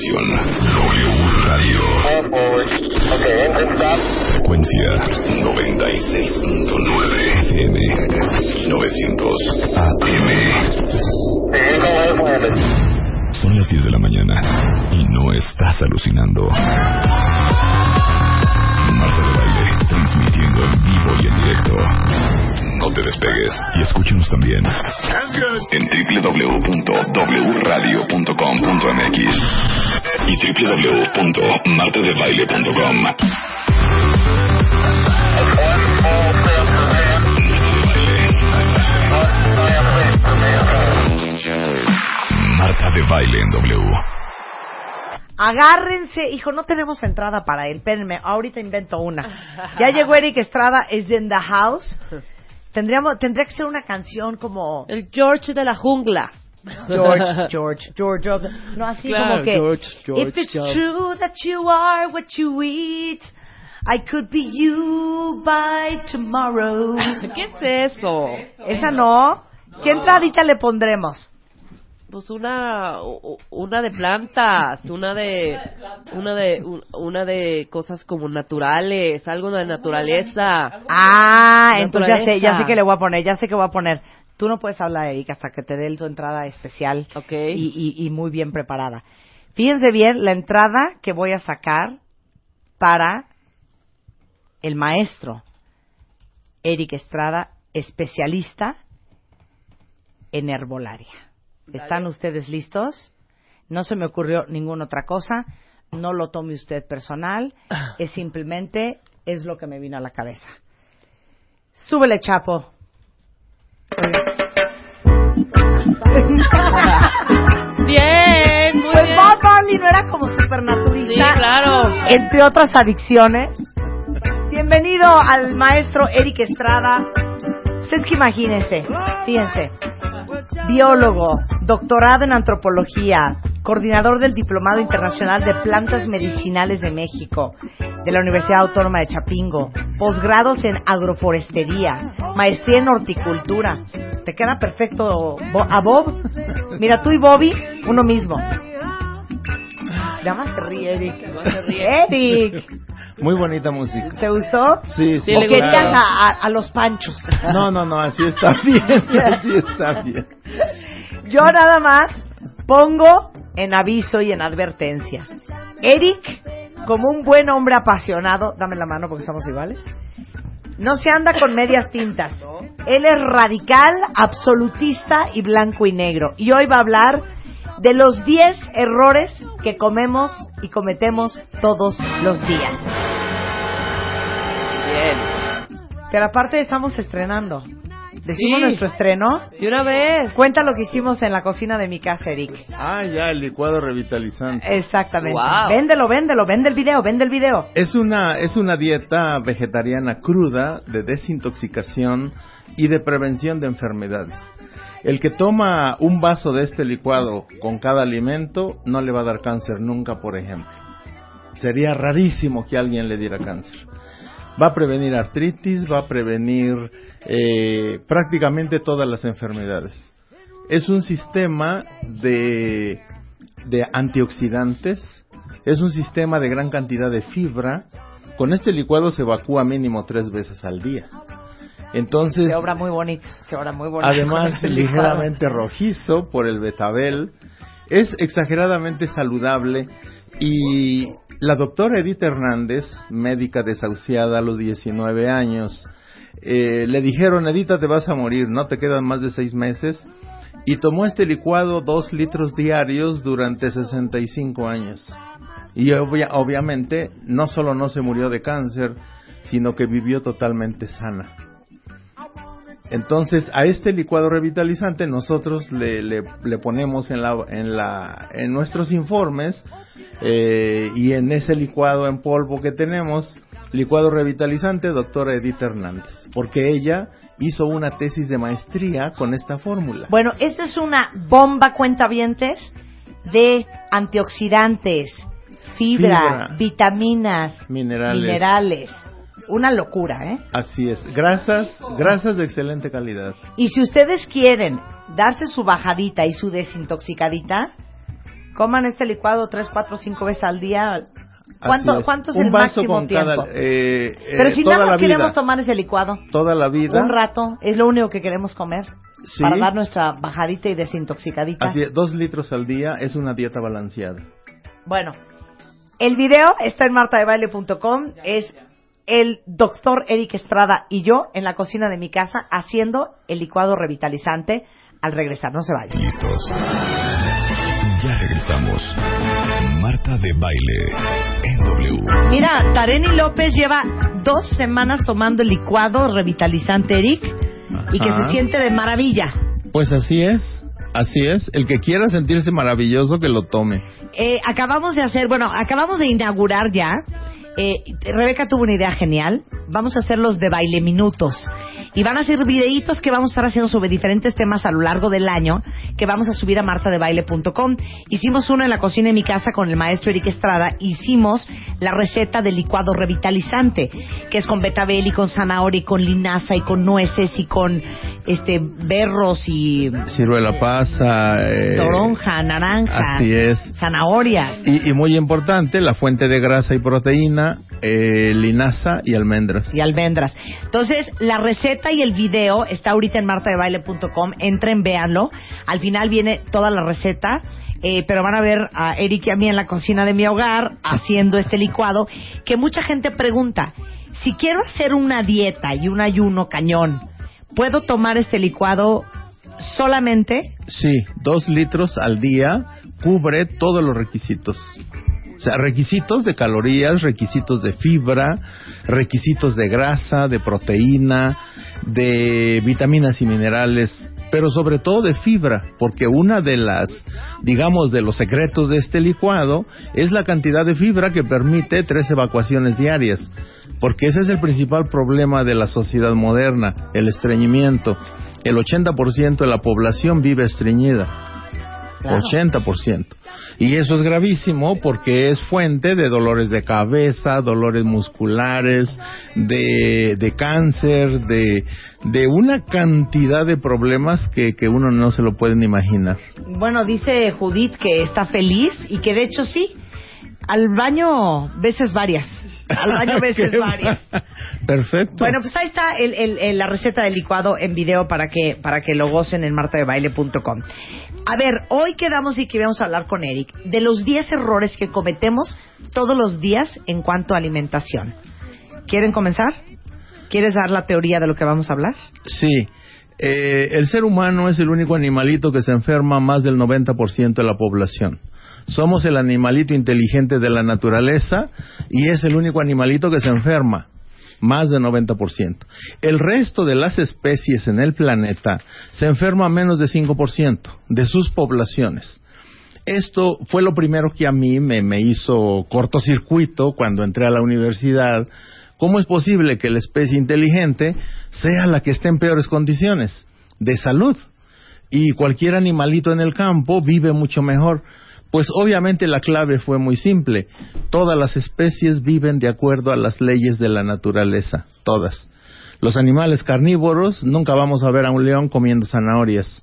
estación. W Radio. Frecuencia 96.9 FM. 900 AM. Son las 10 de la mañana y no estás alucinando. Marta de Baile, transmitiendo en vivo y en directo. No te despegues y escúchanos también en www.wradio.com.mx y www.martadebaile.com. Marta de Baile en W. Agárrense, hijo, no tenemos entrada para él. Espérenme, ahorita invento una. Ya llegó Eric Estrada, es in the house. Tendríamos, tendría que ser una canción como El George de la jungla. George, George, George. of- No, así Claro, como que. George, George, If it's George. true that you are what you eat, I could be you by tomorrow. ¿Qué es eso? Esa no. ¿Qué entradita le pondremos? Pues una una de plantas, una de una de un- una de cosas como naturales, algo de naturaleza. Ah, entonces ya sé, ya sé que le voy a poner, ya sé que voy a poner. Tú no puedes hablar, Eric, hasta que te dé tu entrada especial Ok. y, y- y muy bien preparada. Fíjense bien la entrada que voy a sacar para el maestro Eric Estrada, especialista en herbolaria. ¿Están ustedes listos? No se me ocurrió ninguna otra cosa. No lo tome usted personal. Es simplemente, es lo que me vino a la cabeza. Súbele, Chapo. Bien, muy Pues bien. Bob Marley no era como Sí, supernaturista. claro. Entre otras adicciones. Bienvenido al maestro Eric Estrada. Ustedes que imagínense, fíjense, biólogo, doctorado en antropología, coordinador del Diplomado Internacional de Plantas Medicinales de México, de la Universidad Autónoma de Chapingo, posgrados en agroforestería, maestría en horticultura. ¿Te queda perfecto Bo- a Bob? Mira, tú y Bobby, uno mismo. Ya más se ríe, Eric. Eric, Muy bonita música. ¿te gustó? Sí, sí. Sí, ¿O le querías a, a- a los panchos? No, no, no, así está bien, así está bien. Yo nada más pongo en aviso y en advertencia. Eric, como un buen hombre apasionado, dame la mano porque somos iguales, no se anda con medias tintas. Él es radical, absolutista y blanco y negro. Y hoy va a hablar de los 10 errores que comemos y cometemos todos los días. Bien. Pero aparte estamos estrenando. Decimos Sí. nuestro estreno. De una vez. Cuenta lo que hicimos en la cocina de mi casa, Eric. Ah, ya, el licuado revitalizante. Exactamente. Wow. Véndelo, véndelo, vende el video, vende el video. Es una, es una dieta vegetariana cruda de desintoxicación y de prevención de enfermedades. El que toma un vaso de este licuado con cada alimento no le va a dar cáncer nunca, por ejemplo. Sería rarísimo que alguien le diera cáncer. Va a prevenir artritis, va a prevenir eh, prácticamente todas las enfermedades. Es un sistema de, de antioxidantes, es un sistema de gran cantidad de fibra. Con este licuado se evacúa mínimo tres veces al día. Entonces, Se obra muy bonito, se obra muy bonito. además ligeramente rojizo por el betabel, es exageradamente saludable y la doctora Edith Hernández, médica desahuciada a los 19 años, eh, le dijeron, Edita, te vas a morir, no te quedan más de seis meses, y tomó este licuado dos litros diarios durante 65 años. Y obvia- obviamente no solo no se murió de cáncer, sino que vivió totalmente sana. Entonces, a este licuado revitalizante nosotros le, le- le ponemos en, la, en, la, en nuestros informes eh, y en ese licuado en polvo que tenemos, licuado revitalizante, doctora Edith Hernández, porque ella hizo una tesis de maestría con esta fórmula. Bueno, esta es una bomba cuentavientes de antioxidantes, fibra, Fibra. vitaminas, Minerales. minerales. Una locura, ¿eh? Así es, grasas, grasas de excelente calidad. Y si ustedes quieren darse su bajadita y su desintoxicadita, Coman este licuado tres, cuatro, cinco veces al día. ¿Cuánto, es. ¿cuánto es Un el vaso máximo con tiempo? cada, eh, eh, Pero si toda nada más vida, queremos tomar ese licuado, toda la vida. un rato, es lo único que queremos comer Sí. para dar nuestra bajadita y desintoxicadita. Así es, dos litros al día es una dieta balanceada. Bueno, el video está en martadebaile.com. Es el doctor Eric Estrada y yo en la cocina de mi casa haciendo el licuado revitalizante al regresar. No se vayan. Listos. Ya regresamos. Marta de Baile en W. Mira, Tareni López lleva dos semanas tomando el licuado revitalizante Eric y que Ajá. se siente de maravilla. Pues así es, así es. El que quiera sentirse maravilloso, que lo tome. Eh, acabamos de hacer, bueno, acabamos de inaugurar ya. Eh, Rebeca tuvo una idea genial. Vamos a hacer los de baile minutos. Y van a ser videitos que vamos a estar haciendo sobre diferentes temas a lo largo del año que vamos a subir a martadebaile.com. Hicimos uno en la cocina de mi casa con el maestro Eric Estrada. Hicimos la receta del licuado revitalizante, que es con betabel y con zanahoria y con linaza y con nueces y con este berros y Ciruela pasa. eh, toronja, naranja, Así es. zanahorias. Y, y muy importante, la fuente de grasa y proteína, eh, linaza y almendras. y almendras. Entonces, la receta y el video está ahorita en martadebaile.com. Entren, véanlo. Al final viene toda la receta. eh, pero van a ver a Eric y a mí en la cocina de mi hogar haciendo este licuado. Que mucha gente pregunta: si quiero hacer una dieta y un ayuno cañón, ¿puedo tomar este licuado solamente? Sí, dos litros al día cubre todos los requisitos. O sea, requisitos de calorías, requisitos de fibra, requisitos de grasa, de proteína, de vitaminas y minerales, pero sobre todo de fibra, porque una de las, digamos, de los secretos de este licuado es la cantidad de fibra que permite tres evacuaciones diarias, porque ese es el principal problema de la sociedad moderna, el estreñimiento. El 80% de la población vive estreñida. Claro. 80%. Y eso es gravísimo porque es fuente de dolores de cabeza, dolores musculares, de, de cáncer, de, de una cantidad de problemas que, que uno no se lo puede ni imaginar. Bueno, dice Judith que está feliz y que de hecho sí. Al baño veces varias. Al baño veces varias. Perfecto. Bueno, pues ahí está el- el- el- la receta del licuado en video para que, para que lo gocen en martadebaile.com. A ver, hoy quedamos y que vamos a hablar con Eric de los 10 errores que cometemos todos los días en cuanto a alimentación. ¿Quieren comenzar? ¿Quieres dar la teoría de lo que vamos a hablar? Sí. Eh, el ser humano es el único animalito que se enferma más del 90% de la población. Somos el animalito inteligente de la naturaleza y es el único animalito que se enferma, más del 90%. El resto de las especies en el planeta se enferma menos de 5% de sus poblaciones. Esto fue lo primero que a mí me, me hizo cortocircuito cuando entré a la universidad. ¿Cómo es posible que la especie inteligente sea la que esté en peores condiciones de salud? Y cualquier animalito en el campo vive mucho mejor. Pues obviamente la clave fue muy simple. Todas las especies viven de acuerdo a las leyes de la naturaleza, todas. Los animales carnívoros nunca vamos a ver a un león comiendo zanahorias.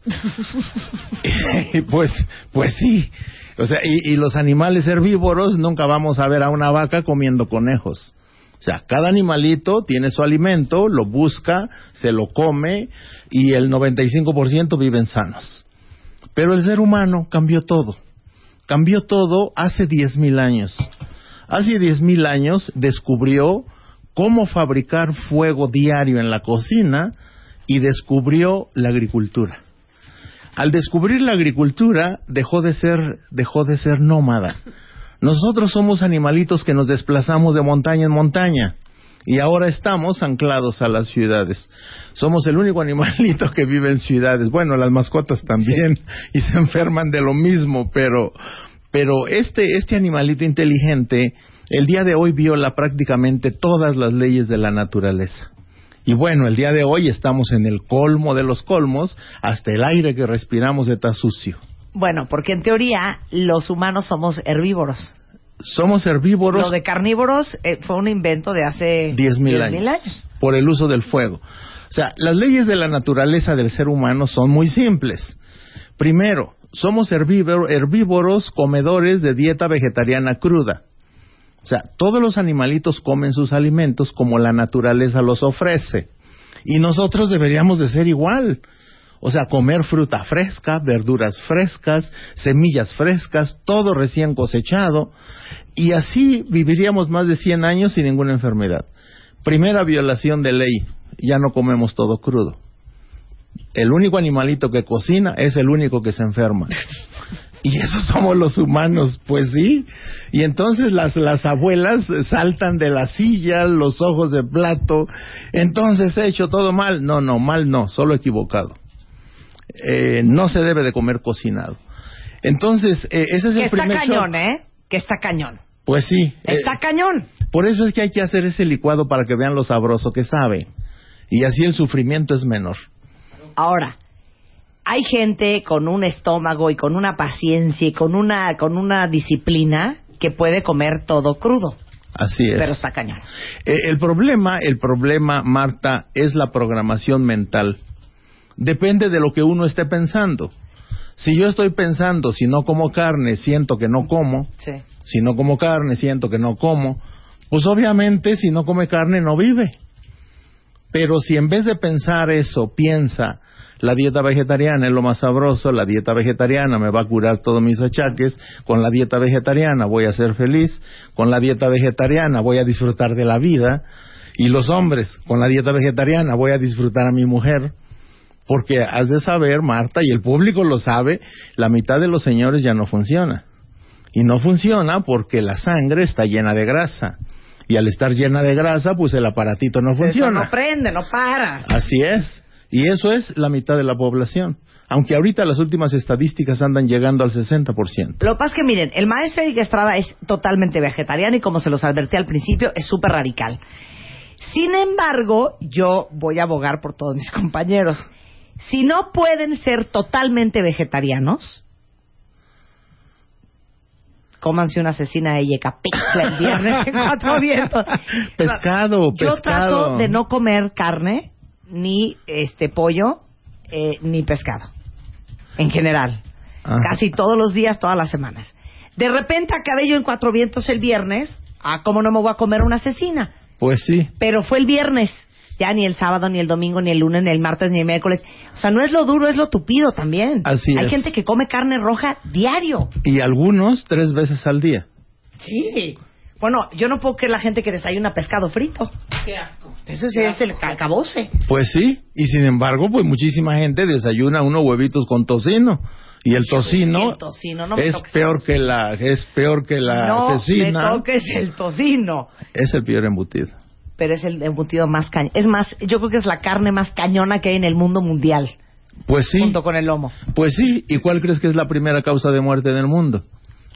Y pues, pues sí. O sea, y, y los animales herbívoros nunca vamos a ver a una vaca comiendo conejos. O sea, cada animalito tiene su alimento, lo busca, se lo come y el 95% viven sanos. Pero el ser humano cambió todo. Cambió todo hace 10.000 años. Hace 10.000 años descubrió cómo fabricar fuego diario en la cocina y descubrió la agricultura. Al descubrir la agricultura dejó de ser dejó de ser nómada. Nosotros somos animalitos que nos desplazamos de montaña en montaña y ahora estamos anclados a las ciudades. Somos el único animalito que vive en ciudades. Bueno, las mascotas también y se enferman de lo mismo, pero pero este este animalito inteligente el día de hoy viola prácticamente todas las leyes de la naturaleza. Y bueno, el día de hoy estamos en el colmo de los colmos, hasta el aire que respiramos está sucio. Bueno, porque en teoría los humanos somos herbívoros. Somos herbívoros Lo de carnívoros eh, fue un invento de hace 10.000 10.000 años, por el uso del fuego. O sea, las leyes de la naturaleza del ser humano son muy simples. Primero, somos herbívoro- herbívoros comedores de dieta vegetariana cruda. O sea, todos los animalitos comen sus alimentos como la naturaleza los ofrece. Y nosotros deberíamos de ser igual. O sea, comer fruta fresca, verduras frescas, semillas frescas, todo recién cosechado. Y así viviríamos más de 100 años sin ninguna enfermedad. Primera violación de ley, ya no comemos todo crudo. El único animalito que cocina es el único que se enferma. Y esos somos los humanos, pues sí. Y entonces las, las abuelas saltan de la silla, los ojos de plato. Entonces he hecho todo mal. No, no, mal no, solo equivocado. Eh, no se debe de comer cocinado. Entonces, eh, ese es Que el está primer cañón, shock. ¿eh? Que está cañón. Pues sí. eh, Está cañón. por eso es que hay que hacer ese licuado para que vean lo sabroso que sabe. Y así el sufrimiento es menor. Ahora, hay gente con un estómago y con una paciencia y con una, con una disciplina que puede comer todo crudo, Así es. pero está cañón. Eh, el problema, el problema, Marta, es la programación mental. Depende de lo que uno esté pensando. Si yo estoy pensando, si no como carne, siento que no como. Sí. Si no como carne, siento que no como. Pues obviamente, si no come carne, no vive. Pero si en vez de pensar eso, piensa, la dieta vegetariana es lo más sabroso, la dieta vegetariana me va a curar todos mis achaques, con la dieta vegetariana voy a ser feliz, con la dieta vegetariana voy a disfrutar de la vida, y los hombres, con la dieta vegetariana voy a disfrutar a mi mujer, porque has de saber, Marta, y el público lo sabe, la mitad de los señores ya no funciona. Y no funciona porque la sangre está llena de grasa. Y al estar llena de grasa, pues el aparatito no Eso funciona. no prende, no para. Así es. Y eso es la mitad de la población. Aunque ahorita las últimas estadísticas andan llegando al 60%. Lo que pasa es que, miren, el maestro Eric Estrada es totalmente vegetariano y como se los advertí al principio, es súper radical. Sin embargo, yo voy a abogar por todos mis compañeros. Si no pueden ser totalmente vegetarianos, cómanse una asesina de Yecapixtla el viernes en Cuatro Vientos. Pescado, Yo pescado. trato de no comer carne, ni este pollo, eh, ni pescado. En general. Ajá. Casi todos los días, todas las semanas. De repente acabé yo en Cuatro Vientos el viernes. Ah, ¿cómo no me voy a comer una asesina? Pues sí. Pero fue el viernes. Ya ni el sábado, ni el domingo, ni el lunes, ni el martes, ni el miércoles. O sea, no es lo duro, es lo tupido también. Así Hay es. gente que come carne roja diario. Y algunos tres veces al día. Sí. Bueno, yo no puedo creer la gente que desayuna pescado frito. Qué asco. Eso sí es el acabose. Pues sí. Y sin embargo, pues muchísima gente desayuna unos huevitos con tocino. Y el tocino, el tocino, no me es peor que la es peor que la no asesina. me toques el tocino. Es el peor embutido. Pero es el embutido más cañón. Es más, yo creo que es la carne más cañona que hay en el mundo mundial. Pues sí. Junto con el lomo. Pues sí, ¿y cuál crees que es la primera causa de muerte en el mundo?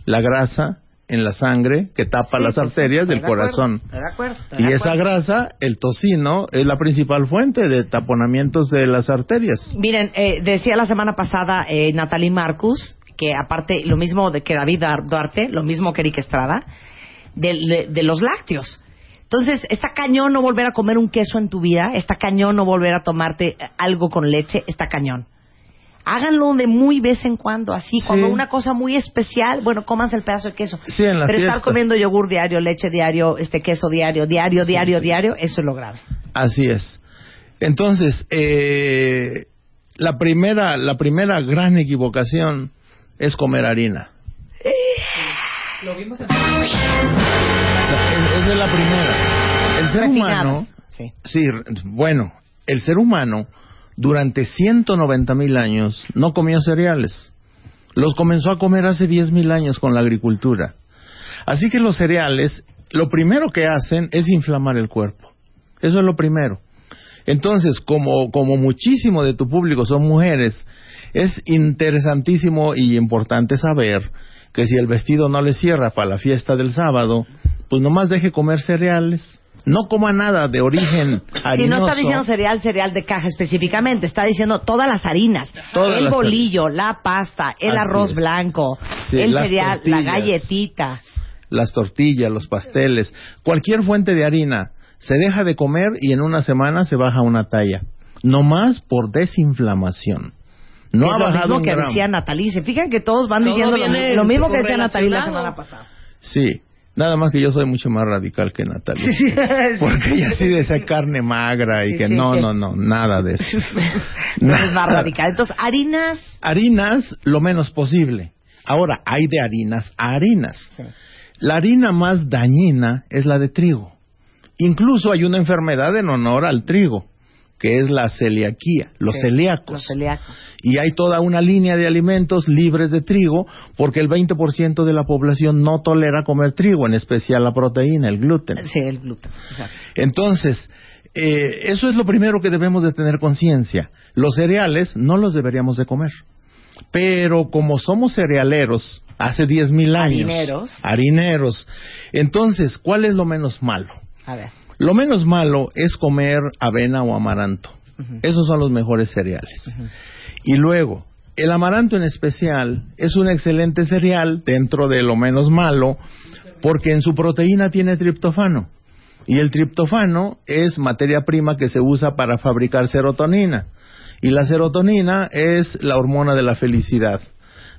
La grasa en la sangre que tapa Sí, las sí, arterias del de acuerdo, corazón. estoy de acuerdo, estoy Y de esa acuerdo. grasa, el tocino, es la principal fuente de taponamientos de las arterias. Miren, eh, decía la semana pasada eh, Natalie Marcus, que aparte, lo mismo de que David Duarte, lo mismo que Eric Estrada, de, de- de los lácteos. Entonces, está cañón no volver a comer un queso en tu vida, está cañón no volver a tomarte algo con leche, está cañón. Háganlo de muy vez en cuando, así, Sí. cuando una cosa muy especial, bueno, cómanse el pedazo de queso. Sí, en la Pero estar comiendo yogur diario, leche diario, este queso diario, diario, diario, diario, eso es lo grave. Así es. Entonces, eh, la primera, la primera gran equivocación es comer harina. O sea, es- es la primera. El ser Refinadas, humano, sí. sí, bueno, el ser humano durante 190 mil años no comió cereales. Los comenzó a comer hace 10 mil años con la agricultura. Así que los cereales, lo primero que hacen es inflamar el cuerpo. Eso es lo primero. Entonces, como, como muchísimo de tu público son mujeres, es interesantísimo y importante saber que si el vestido no le cierra para la fiesta del sábado, pues nomás deje comer cereales. No coma nada de origen harinoso. Si no está diciendo cereal, cereal de caja específicamente, está diciendo todas las harinas, Todas el las bolillo, la pasta, el Así arroz es. blanco, Sí, el cereal, la galletita. las tortillas, los pasteles, cualquier fuente de harina, se deja de comer y en una semana se baja una talla. No más por desinflamación. No es ha lo bajado mismo un que gramo. decía Natalie. Se fijan que todos van Todo diciendo lo, mismo que decía Natalie la semana pasada. Sí, nada más que yo soy mucho más radical que Natalia. Porque ella sí decía carne magra y Sí, que sí, no, sí. no, no, nada de eso. No es más radical. Entonces, harinas. Harinas, lo menos posible. Ahora, hay de harinas a harinas. La harina más dañina es la de trigo. Incluso hay una enfermedad en honor al trigo, que es la celiaquía, los Sí, celíacos. Los celíacos. Y hay toda una línea de alimentos libres de trigo, porque el 20% de la población no tolera comer trigo, en especial la proteína, el gluten. Sí, el gluten. Exacto. Entonces, eh, eso es lo primero que debemos de tener conciencia. Los cereales no los deberíamos de comer. Pero como somos cerealeros hace 10.000 años, Harineros. harineros, entonces, ¿cuál es lo menos malo? A ver. Lo menos malo es comer avena o amaranto. Esos son los mejores cereales. Y luego, el amaranto en especial es un excelente cereal dentro de lo menos malo porque en su proteína tiene triptofano. Y el triptofano es materia prima que se usa para fabricar serotonina. Y la serotonina es la hormona de la felicidad,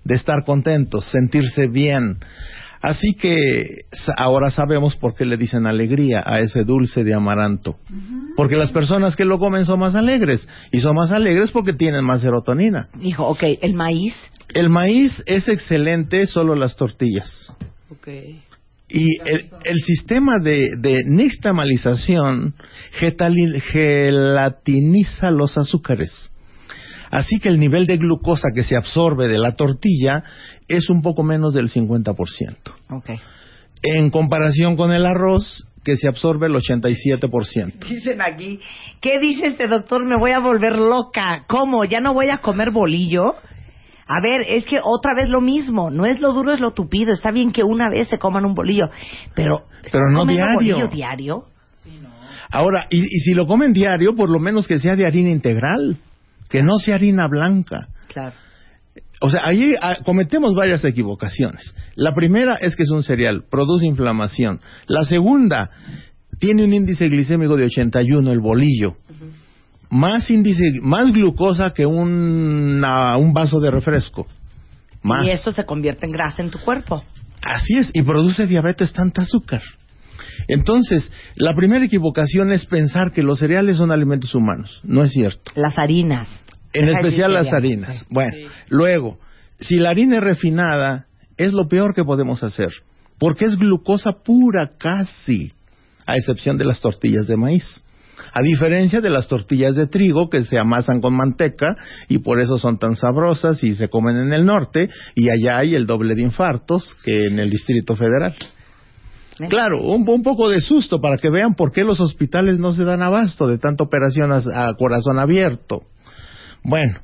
de estar contentos, sentirse bien. Así que ahora sabemos por qué le dicen alegría a ese dulce de amaranto. Porque las personas que lo comen son más alegres. Y son más alegres porque tienen más serotonina. Dijo, ok, el maíz. El maíz es excelente, solo las tortillas. Ok. Y el, el sistema de, de nixtamalización gelatiniza los azúcares. Así que el nivel de glucosa que se absorbe de la tortilla es un poco menos del 50%. Ok. En comparación con el arroz, que se absorbe el 87%. Dicen aquí, ¿qué dice este doctor? Me voy a volver loca. ¿Cómo? ¿Ya no voy a comer bolillo? A ver, es que otra vez lo mismo. No es lo duro, es lo tupido. Está bien que una vez se coman un bolillo, pero... Pero no ¿comen un diario. bolillo diario? Ahora, y, y si lo comen diario, por lo menos que sea de harina integral, que no sea harina blanca. Claro. O sea, ahí ah, cometemos varias equivocaciones. La primera es que es un cereal, produce inflamación. La segunda, tiene un índice glicémico de 81, el bolillo. Más índice, más glucosa que una- un vaso de refresco. Más. Y esto se convierte en grasa en tu cuerpo. Así es, y produce diabetes tanta azúcar. Entonces, la primera equivocación es pensar que los cereales son alimentos humanos. No es cierto. Las harinas. En especial las harinas. Bueno, Sí. luego, si la harina es refinada, es lo peor que podemos hacer, porque es glucosa pura casi, a excepción de las tortillas de maíz. A diferencia de las tortillas de trigo que se amasan con manteca y por eso son tan sabrosas y se comen en el norte y allá hay el doble de infartos que en el Distrito Federal. ¿Eh? Claro, un, un poco de susto para que vean por qué los hospitales no se dan abasto de tanta operación a, a corazón abierto. Bueno.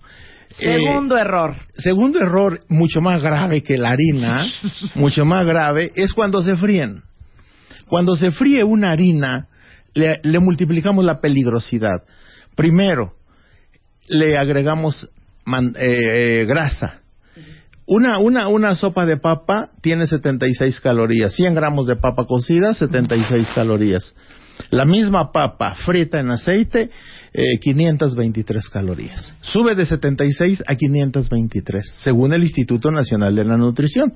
eh, Segundo error. segundo error, mucho más grave que la harina, mucho más grave, es cuando se fríen. Cuando se fríe una harina, le, le multiplicamos la peligrosidad. Primero, le agregamos man- eh, eh, grasa. Una, una, una sopa de papa tiene 76 calorías. 100 gramos de papa cocida, 76 calorías. La misma papa frita en aceite, eh, 523 calorías. Sube de 76 a 523, según el Instituto Nacional de la Nutrición.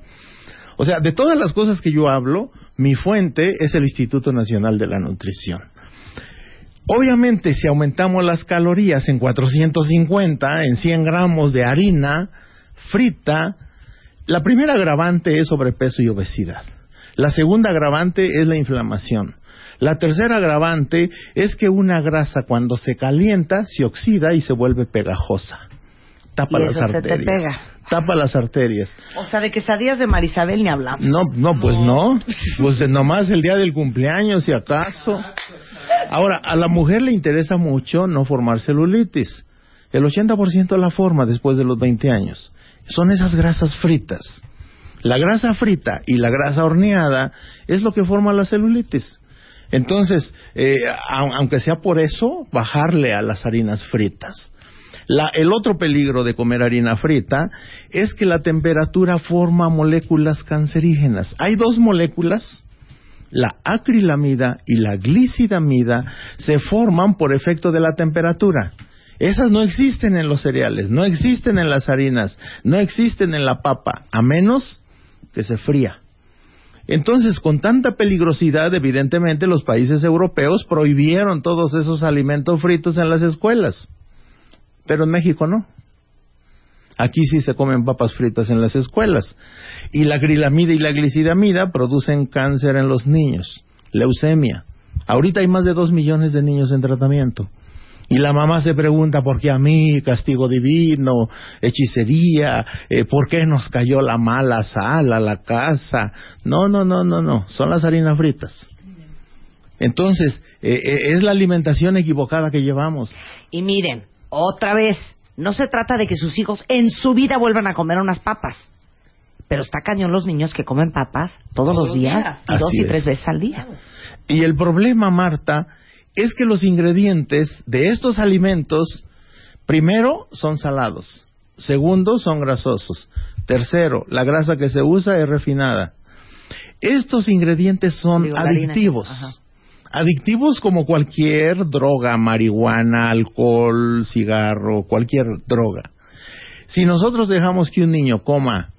O sea, de todas las cosas que yo hablo, mi fuente es el Instituto Nacional de la Nutrición. Obviamente, si aumentamos las calorías en 450, en 100 gramos de harina frita, la primera agravante es sobrepeso y obesidad. La segunda agravante es la inflamación. La tercera agravante es que una grasa cuando se calienta se oxida y se vuelve pegajosa. Tapa Y las eso se te arterias. pega. Tapa las arterias. O sea, de quesadillas de Marisabel ni hablamos. No, no, pues no. Pues nomás el día del cumpleaños, si acaso. Ahora, a la mujer le interesa mucho no formar celulitis. El 80% la forma después de los 20 años. Son esas grasas fritas. La grasa frita y la grasa horneada es lo que forma la celulitis. Entonces, eh, au- aunque sea por eso, bajarle a las harinas fritas. La- el otro peligro de comer harina frita es que la temperatura forma moléculas cancerígenas. Hay dos moléculas, la acrilamida y la glicidamida, se forman por efecto de la temperatura. Esas no existen en los cereales, no existen en las harinas, no existen en la papa, a menos que se fría. Entonces, con tanta peligrosidad, evidentemente los países europeos prohibieron todos esos alimentos fritos en las escuelas. Pero en México no. Aquí sí se comen papas fritas en las escuelas. Y la grilamida y la glicidamida producen cáncer en los niños, leucemia. Ahorita hay más de dos millones de niños en tratamiento. Y la mamá se pregunta, ¿por qué a mí? Castigo divino, hechicería, eh, ¿por qué nos cayó la mala sal a la casa? No, no, no, no, no, son las harinas fritas. Entonces, eh, eh, es la alimentación equivocada que llevamos. Y miren, otra vez, no se trata de que sus hijos en su vida vuelvan a comer unas papas. Pero está cañón los niños que comen papas todos, los días, y dos Así y es. tres veces al día. Y el problema, Marta, es que los ingredientes de estos alimentos, primero, son salados. Segundo, son grasosos. Tercero, la grasa que se usa es refinada. Estos ingredientes son Digo, la harina. adictivos. Adictivos como cualquier droga, marihuana, alcohol, cigarro, cualquier droga. Si nosotros dejamos que un niño coma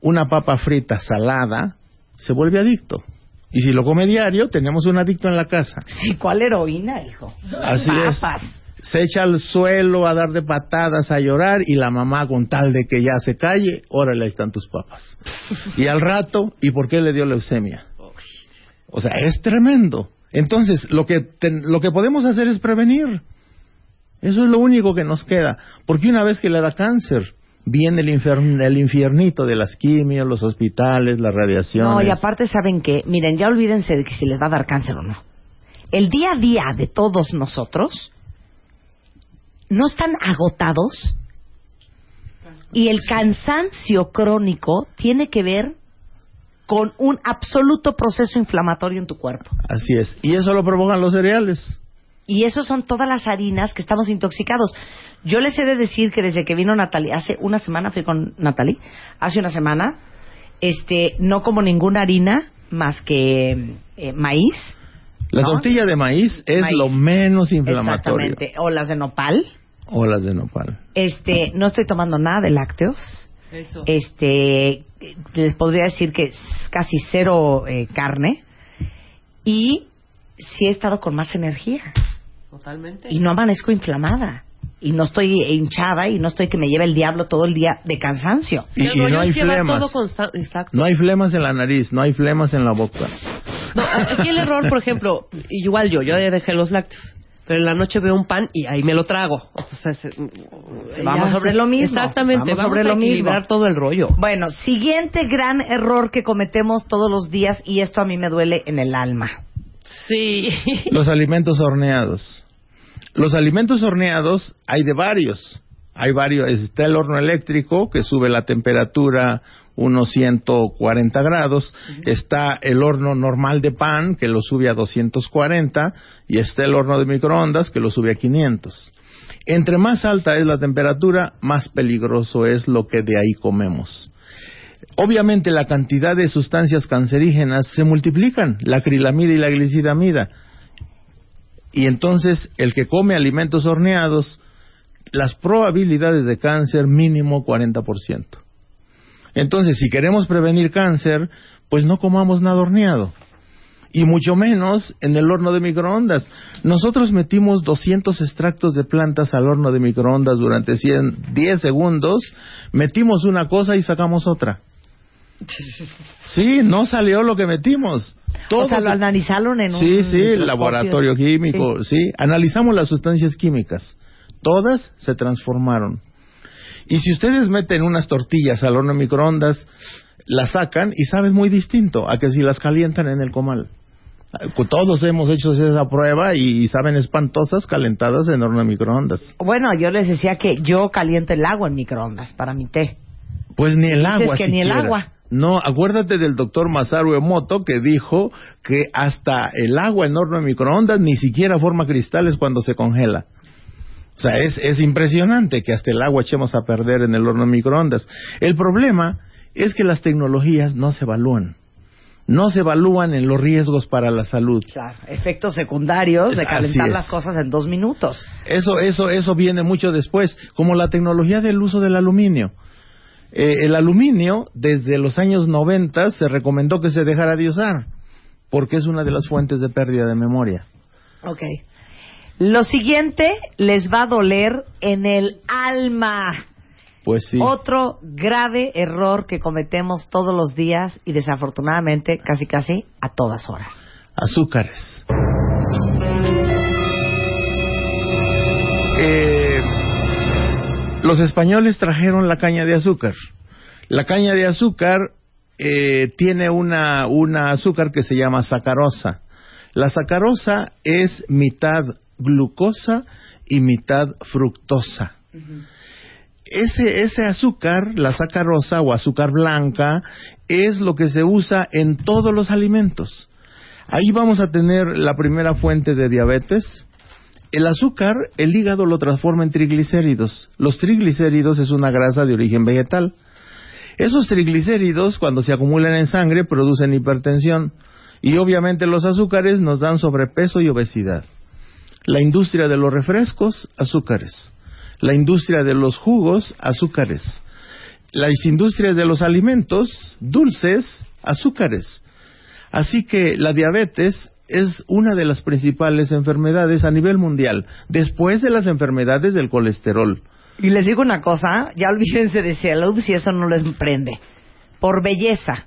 una papa frita salada, se vuelve adicto. Y si lo come diario, tenemos un adicto en la casa. Sí, ¿cuál heroína, hijo? Así Papas. es. Se echa al suelo a dar de patadas, a llorar, y la mamá, con tal de que ya se calle, órale, ahí están tus papas. Y al rato, ¿y por qué le dio leucemia? O sea, es tremendo. Entonces, lo que, ten- lo que podemos hacer es prevenir. Eso es lo único que nos queda. Porque una vez que le da cáncer, viene el, infiern- el infiernito de las quimios, los hospitales, las radiaciones. No, y aparte, ¿saben qué? Miren, ya olvídense de que si les va a dar cáncer o no. El día a día de todos nosotros no están agotados y el cansancio crónico tiene que ver con un absoluto proceso inflamatorio en tu cuerpo. Así es. Y eso lo provocan los cereales. Y eso son todas las harinas que estamos intoxicados. Yo les he de decir que desde que vino Natalie, hace una semana fui con Natalie, hace una semana, este, no como ninguna harina más que eh, maíz. La ¿no? tortilla de maíz es Maíz. lo menos inflamatorio. Exactamente. O las de nopal. O las de nopal. Este, no estoy tomando nada de lácteos. Eso. Este, les podría decir que es casi cero eh, carne. Y sí he estado con más energía. Totalmente. y no amanezco inflamada y no estoy hinchada y no estoy que me lleve el diablo todo el día de cansancio. Y, no hay flemas. No hay flemas en la nariz, no hay flemas en la boca. No, aquí el error, por ejemplo, igual yo, yo dejé los lácteos. Pero en la noche veo un pan y ahí me lo trago. O sea, se- Vamos ya sobre lo mismo. Exactamente, Vamos vamos, sobre a lo mismo. todo el rollo. Bueno, siguiente gran error que cometemos todos los días y esto a mí me duele en el alma. Sí. Los alimentos horneados. Los alimentos horneados hay de varios. Hay varios. Está el horno eléctrico que sube la temperatura unos 140 grados. Está el horno normal de pan que lo sube a 240. Y está el horno de microondas que lo sube a 500. Entre más alta es la temperatura, más peligroso es lo que de ahí comemos. Obviamente la cantidad de sustancias cancerígenas se multiplican, la acrilamida y la glicidamida. Y entonces el que come alimentos horneados, las probabilidades de cáncer mínimo 40%. Entonces, si queremos prevenir cáncer, pues no comamos nada horneado. Y mucho menos en el horno de microondas. Nosotros metimos 200 extractos de plantas al horno de microondas durante 100, 10 segundos, metimos una cosa y sacamos otra. Sí, no salió lo que metimos. Todo o sea, se- lo analizaron en un Sí, sí, laboratorio químico, sí. Analizamos las sustancias químicas. Todas se transformaron. Y si ustedes meten unas tortillas al horno de microondas, las sacan y saben muy distinto a que si las calientan en el comal. Todos hemos hecho esa prueba y saben espantosas calentadas en horno de microondas. Bueno, yo les decía que yo caliento el agua en microondas para mi té. Pues ni el Dices agua ni el agua. No, acuérdate del doctor Masaru Emoto que dijo que hasta el agua en horno de microondas ni siquiera forma cristales cuando se congela. O sea, es, es impresionante que hasta el agua echemos a perder en el horno de microondas. El problema es que las tecnologías no se evalúan. no se evalúan en los riesgos para la salud. Claro, efectos secundarios de calentar las cosas en dos minutos. Eso, eso, eso viene mucho después, como la tecnología del uso del aluminio. Eh, el aluminio, desde los años 90, se recomendó que se dejara de usar, porque es una de las fuentes de pérdida de memoria. Ok. Lo siguiente les va a doler en el alma. Pues sí. Otro grave error que cometemos todos los días y desafortunadamente casi casi a todas horas. azúcares. Eh, los españoles trajeron la caña de azúcar. La caña de azúcar eh, tiene una, una azúcar que se llama sacarosa. La sacarosa es mitad glucosa y mitad fructosa. Ese, ese azúcar, la sacarosa o azúcar blanca, es lo que se usa en todos los alimentos. Ahí vamos a tener la primera fuente de diabetes. El azúcar, el hígado lo transforma en triglicéridos. Los triglicéridos es una grasa de origen vegetal. Esos triglicéridos, cuando se acumulan en sangre, producen hipertensión. Y obviamente los azúcares nos dan sobrepeso y obesidad. La industria de los refrescos, azúcares. La industria de los jugos, azúcares. Las industrias de los alimentos, dulces, azúcares. Así que la diabetes es una de las principales enfermedades a nivel mundial, después de las enfermedades del colesterol. Y les digo una cosa, ya olvídense de salud si eso no les prende. Por belleza,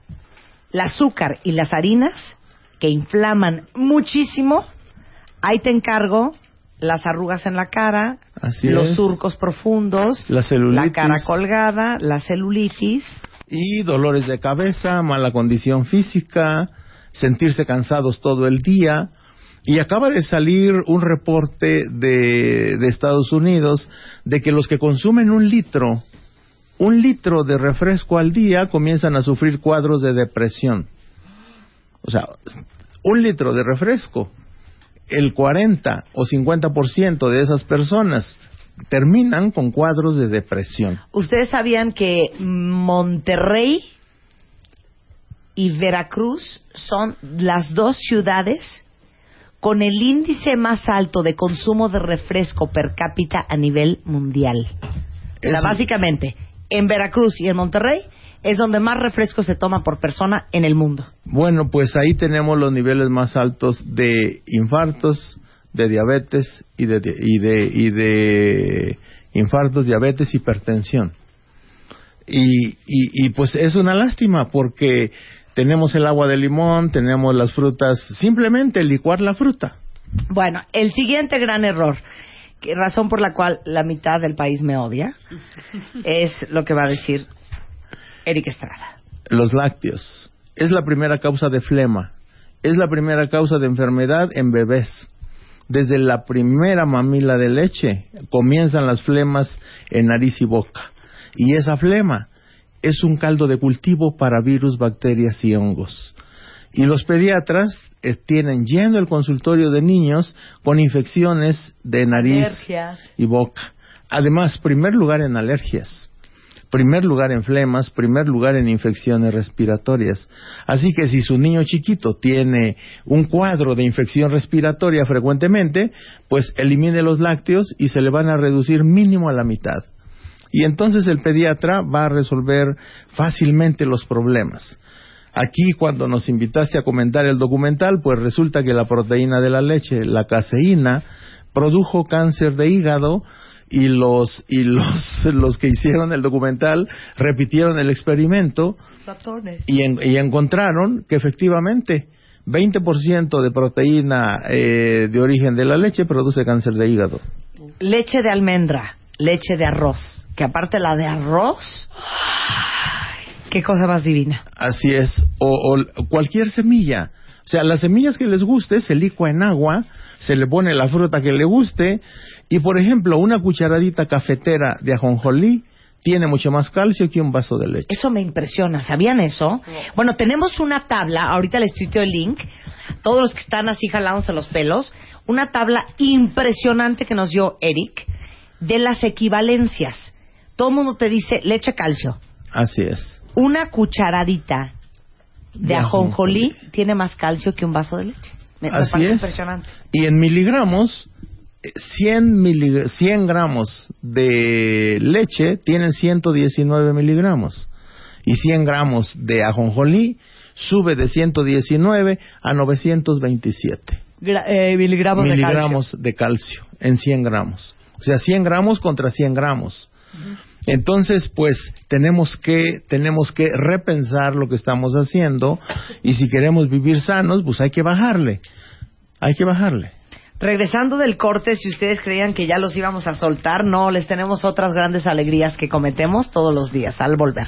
el azúcar y las harinas que inflaman muchísimo, ahí te encargo las arrugas en la cara, Así los es. surcos profundos, La celulitis. la cara colgada, la celulitis. Y dolores de cabeza, mala condición física, sentirse cansados todo el día. Y acaba de salir un reporte de, Estados Unidos de que los que consumen un litro, un litro de refresco al día comienzan a sufrir cuadros de depresión. O sea, un litro de refresco, el 40 o 50% de esas personas terminan con cuadros de depresión. Ustedes sabían que Monterrey y Veracruz son las dos ciudades con el índice más alto de consumo de refresco per cápita a nivel mundial. Eso- básicamente, en Veracruz y en Monterrey es donde más refresco se toma por persona en el mundo. Bueno, pues ahí tenemos los niveles más altos de infartos, de diabetes y de, y de, y de infartos, diabetes, hipertensión. Y, y, y pues es una lástima porque tenemos el agua de limón, tenemos las frutas, simplemente licuar la fruta. Bueno, el siguiente gran error, que razón por la cual la mitad del país me odia, es lo que va a decir Eric Estrada. Los lácteos. Es la primera causa de flema. Es la primera causa de enfermedad en bebés. Desde la primera mamila de leche comienzan las flemas en nariz y boca. Y esa flema es un caldo de cultivo para virus, bacterias y hongos. Y los pediatras eh, tienen lleno el consultorio de niños con infecciones de nariz Alergias. y boca. Además, primer lugar en alergias primer lugar en flemas, primer lugar en infecciones respiratorias. Así que si su niño chiquito tiene un cuadro de infección respiratoria frecuentemente, pues elimine los lácteos y se le van a reducir mínimo a la mitad. Y entonces el pediatra va a resolver fácilmente los problemas. Aquí cuando nos invitaste a comentar el documental, pues resulta que la proteína de la leche, la caseína, produjo cáncer de hígado y los y los los que hicieron el documental repitieron el experimento y, en- y encontraron que efectivamente 20% de proteína eh, de origen de la leche produce cáncer de hígado. Leche de almendra, leche de arroz, que aparte la de arroz, qué cosa más divina. Así es, o, o cualquier semilla. O sea, las semillas que les guste se licua en agua, se le pone la fruta que le guste y, por ejemplo, una cucharadita cafetera de ajonjolí tiene mucho más calcio que un vaso de leche. Eso me impresiona, ¿sabían eso? Bueno, tenemos una tabla, ahorita les tuiteo el link, todos los que están así jalándose los pelos, una tabla impresionante que nos dio Eric de las de De ajonjolí tiene más calcio que un vaso de leche. Me, me Así parece es. impresionante. Y en miligramos, eh, 100, milig- 100 gramos de leche tienen 119 miligramos. Y 100 gramos de ajonjolí sube de 119 a 927 Gra- eh, miligramos, miligramos de calcio en 100 gramos. O sea, 100 gramos contra 100 gramos. Entonces, pues tenemos que tenemos que repensar lo que estamos haciendo y si queremos vivir sanos, pues hay que bajarle. Hay que bajarle. Regresando del corte, si ustedes creían que ya los íbamos a soltar, no, les tenemos otras grandes alegrías que cometemos todos los días al volver.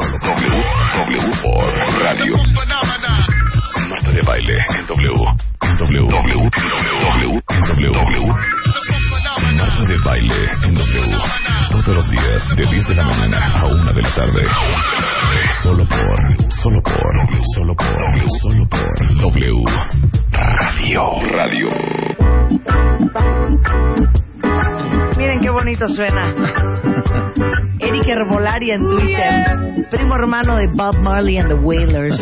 W, W por Radio. Marta de baile en W. W. W. W. W. W. Marta de baile en W. Todos los días de 10 de la mañana a 1 de la tarde. Solo por, solo por, solo por, solo por W. Radio. Radio. Miren qué bonito suena. Eric Herbolari en Twitter, primo hermano de Bob Marley and the Wailers.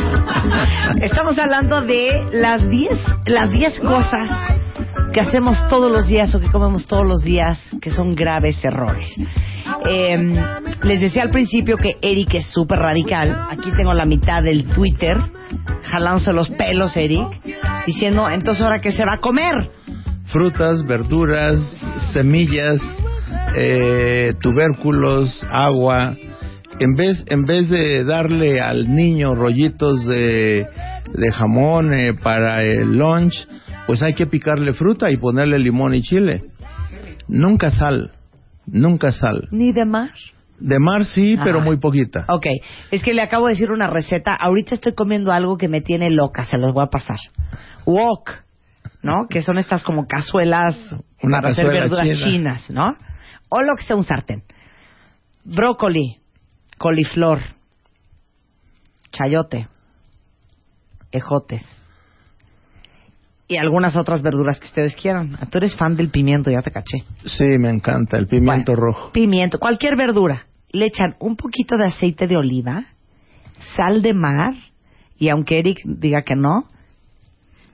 Estamos hablando de las 10 las 10 cosas que hacemos todos los días o que comemos todos los días que son graves errores. Eh, les decía al principio que Eric es súper radical. Aquí tengo la mitad del Twitter, jalándose los pelos, Eric, diciendo, entonces ahora qué se va a comer. Frutas, verduras, semillas, eh, tubérculos, agua. En vez, en vez de darle al niño rollitos de, de jamón eh, para el lunch, pues hay que picarle fruta y ponerle limón y chile. Nunca sal, nunca sal. Ni de mar. De mar sí, Ah. pero muy poquita. Ok, es que le acabo de decir una receta. Ahorita estoy comiendo algo que me tiene loca, se los voy a pasar. Wok, ¿no? Que son estas como cazuelas Una para hacer cazuela verduras china. chinas, ¿no? O lo que sea un sartén. Brócoli, coliflor, chayote, ejotes y algunas otras verduras que ustedes quieran. Tú eres fan del pimiento, ya te caché. Sí, me encanta, el pimiento Bueno, rojo. Pimiento, cualquier verdura. Le echan un poquito de aceite de oliva, sal de mar, y aunque Eric diga que no,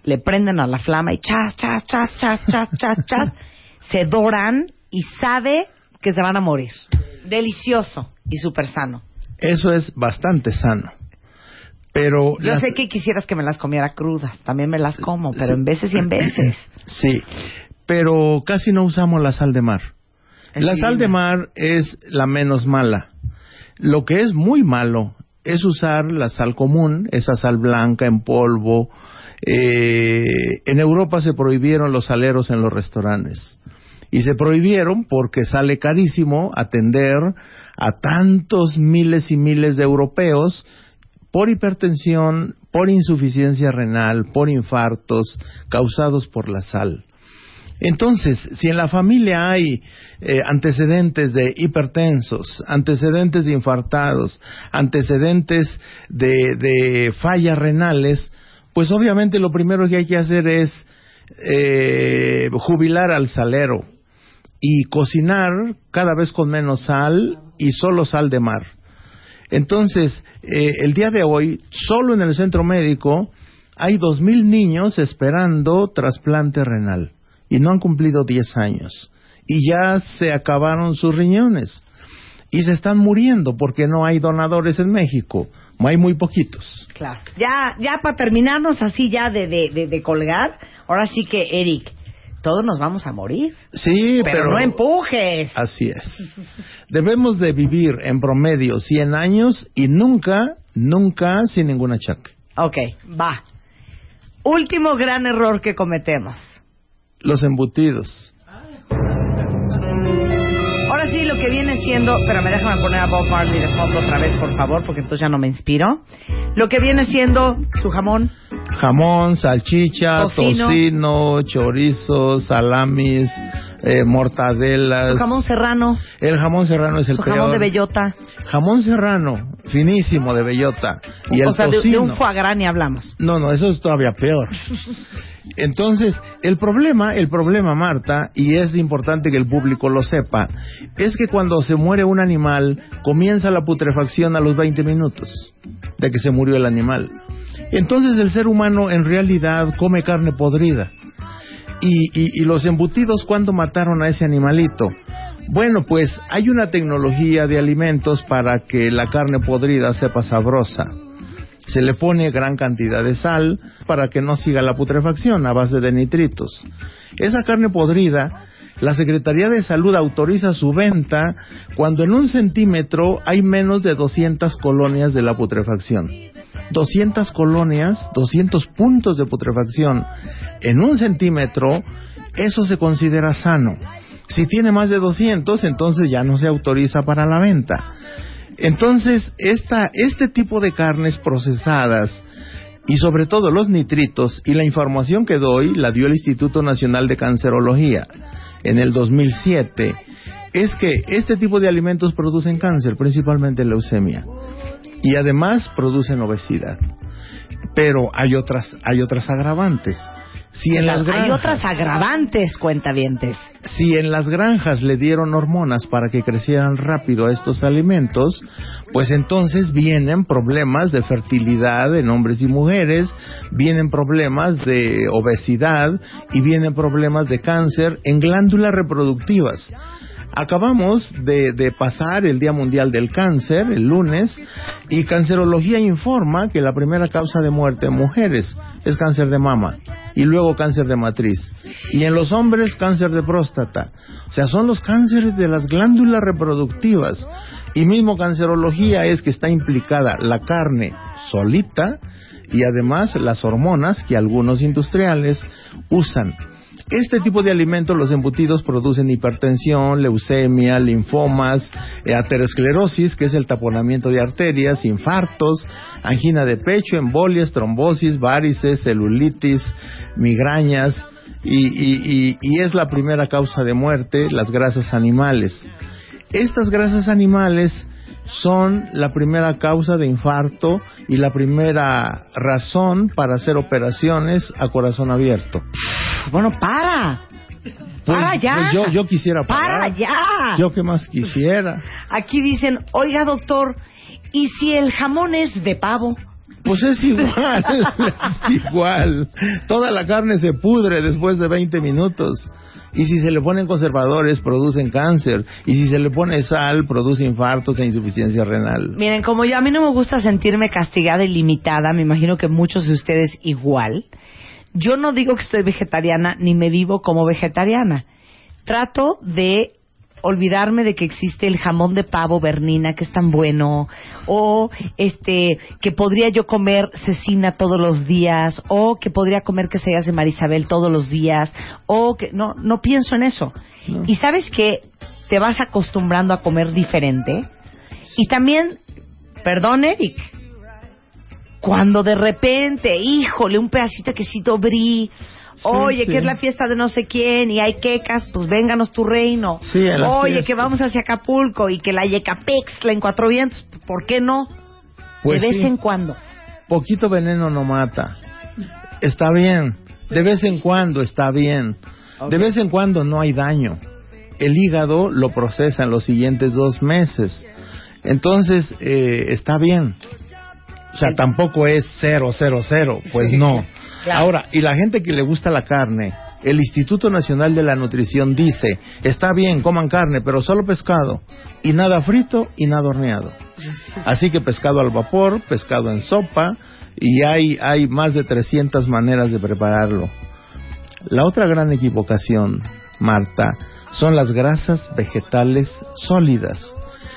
le prenden a la flama y chas, chas, chas, chas, chas, chas, chas, se doran y sabe que se van a morir. Delicioso y súper sano. Eso es bastante sano. Pero Yo las- sé que quisieras que me las comiera crudas, también me las como, pero en veces y en veces. Sí, pero casi no usamos la sal de mar. Es La sal de mar es la menos mala. Lo que es muy malo es usar la sal común, esa sal blanca en polvo. Eh, en Europa se prohibieron los saleros en los restaurantes. Y se prohibieron porque sale carísimo atender a tantos miles y miles de europeos por hipertensión, por insuficiencia renal, por infartos causados por la sal. Entonces, si en la familia hay eh, antecedentes de hipertensos, antecedentes de infartados, antecedentes de, de fallas renales, pues obviamente lo primero que hay que hacer es eh, jubilar al salero y cocinar cada vez con menos sal y solo sal de mar. Entonces, eh, el día de hoy, solo en el centro médico, hay dos mil niños esperando trasplante renal y no han cumplido 10 años y ya se acabaron sus riñones y se están muriendo porque no hay donadores en México, hay muy poquitos. Claro. Ya, ya para terminarnos así ya de, de, de colgar, ahora sí que Eric, todos nos vamos a morir. Sí, Pero, pero, no empujes. Así es. Debemos de vivir en promedio 100 años y nunca, nunca sin ningún achaque. Ok, va. Último gran error que cometemos. Los embutidos. Lo que viene siendo, pero me déjame poner a Bob Marley de fondo otra vez, por favor, porque entonces ya no me inspiro. Lo que viene siendo su jamón, Jamón, salchicha, Tocino. tocino, chorizo, salamis, eh, mortadelas. Su jamón serrano, El jamón serrano es el peor. jamón de bellota. Jamón serrano, finísimo de bellota. Y el o sea, de, un foie gras ni hablamos. No, no, eso es todavía peor. Entonces, el problema, el problema, Marta, y es importante que el público lo sepa, es que cuando se muere un animal, comienza la putrefacción a los 20 minutos de que se murió el animal. Entonces el ser humano en realidad come carne podrida. Y, y, y los embutidos, ¿cuándo mataron a ese animalito? Bueno, pues hay una tecnología de alimentos para que la carne podrida sepa sabrosa. Se le pone gran cantidad de sal para que no siga la putrefacción a base de nitritos. Esa carne podrida, la Secretaría de Salud autoriza su venta cuando en un centímetro hay menos de 200 colonias de la putrefacción. 200 colonias, 200 puntos de putrefacción en un centímetro, eso se considera sano. Si tiene más de 200, entonces ya no se autoriza para la venta. Entonces, esta, este tipo de carnes procesadas y sobre todo los nitritos y la información que doy la dio el Instituto Nacional de Cancerología en el 2007 es que este tipo de alimentos producen cáncer, principalmente leucemia, y además producen obesidad. Pero hay otras, hay otras agravantes. Si en las Hay otras agravantes, cuentavientes. si en las granjas le dieron hormonas para que crecieran rápido a estos alimentos, pues entonces vienen problemas de fertilidad en hombres y mujeres, vienen problemas de obesidad y vienen problemas de cáncer en glándulas reproductivas. Acabamos de, pasar el Día Mundial del Cáncer, el lunes, y Cancerología informa que la primera causa de muerte en mujeres es cáncer de mama y luego cáncer de matriz. Y en los hombres cáncer de próstata. O sea, son los cánceres de las glándulas reproductivas. Y mismo cancerología es que está implicada la carne solita y además las hormonas que algunos industriales usan. Este tipo de alimentos, los embutidos, producen hipertensión, leucemia, linfomas, eh, aterosclerosis, que es el taponamiento de arterias, infartos, angina de pecho, embolias, trombosis, varices, celulitis, migrañas, y, y, y, y es la primera causa de muerte, las grasas animales. Estas grasas animales son la primera causa de infarto y la primera razón para hacer operaciones a corazón abierto. Bueno, para. Para Pues- ya. pues yo, yo quisiera parar. Para ya. Yo que más quisiera. Aquí dicen, oiga doctor, ¿y si el jamón es de pavo? Pues es igual, es igual. Toda la carne se pudre después de 20 minutos. Y si se le ponen conservadores, producen cáncer. Y si se le pone sal, produce infartos e insuficiencia renal. Miren, como yo a mí no me gusta sentirme castigada y limitada, me imagino que muchos de ustedes igual. Yo no digo que estoy vegetariana ni me vivo como vegetariana. Trato de olvidarme de que existe el jamón de pavo Bernina que es tan bueno o este que podría yo comer cecina todos los días o que podría comer quesadillas de Marisabel todos los días o que no no pienso en eso. No. Y sabes que te vas acostumbrando a comer diferente y también perdón Eric cuando de repente, híjole, un pedacito de quesito brie, oye, sí. que es la fiesta de no sé quién y hay quecas, pues vénganos tu reino. Sí, oye, fiestas. que vamos hacia Acapulco y que la Yecapextla en Cuatro Vientos, ¿por qué no? Pues de vez sí. en cuando. Poquito veneno no mata. Está bien. De vez en cuando está bien. De vez en cuando no hay daño. El hígado lo procesa en los siguientes dos meses. Entonces, eh, está bien. O sea, tampoco es cero, cero, cero. Pues no. Claro. Ahora, y la gente que le gusta la carne, el Instituto Nacional de la Nutrición dice, está bien, coman carne, pero solo pescado. Y nada frito y nada horneado. Así que pescado al vapor, pescado en sopa, y hay, hay más de 300 maneras de prepararlo. La otra gran equivocación, Marta, son las grasas vegetales sólidas.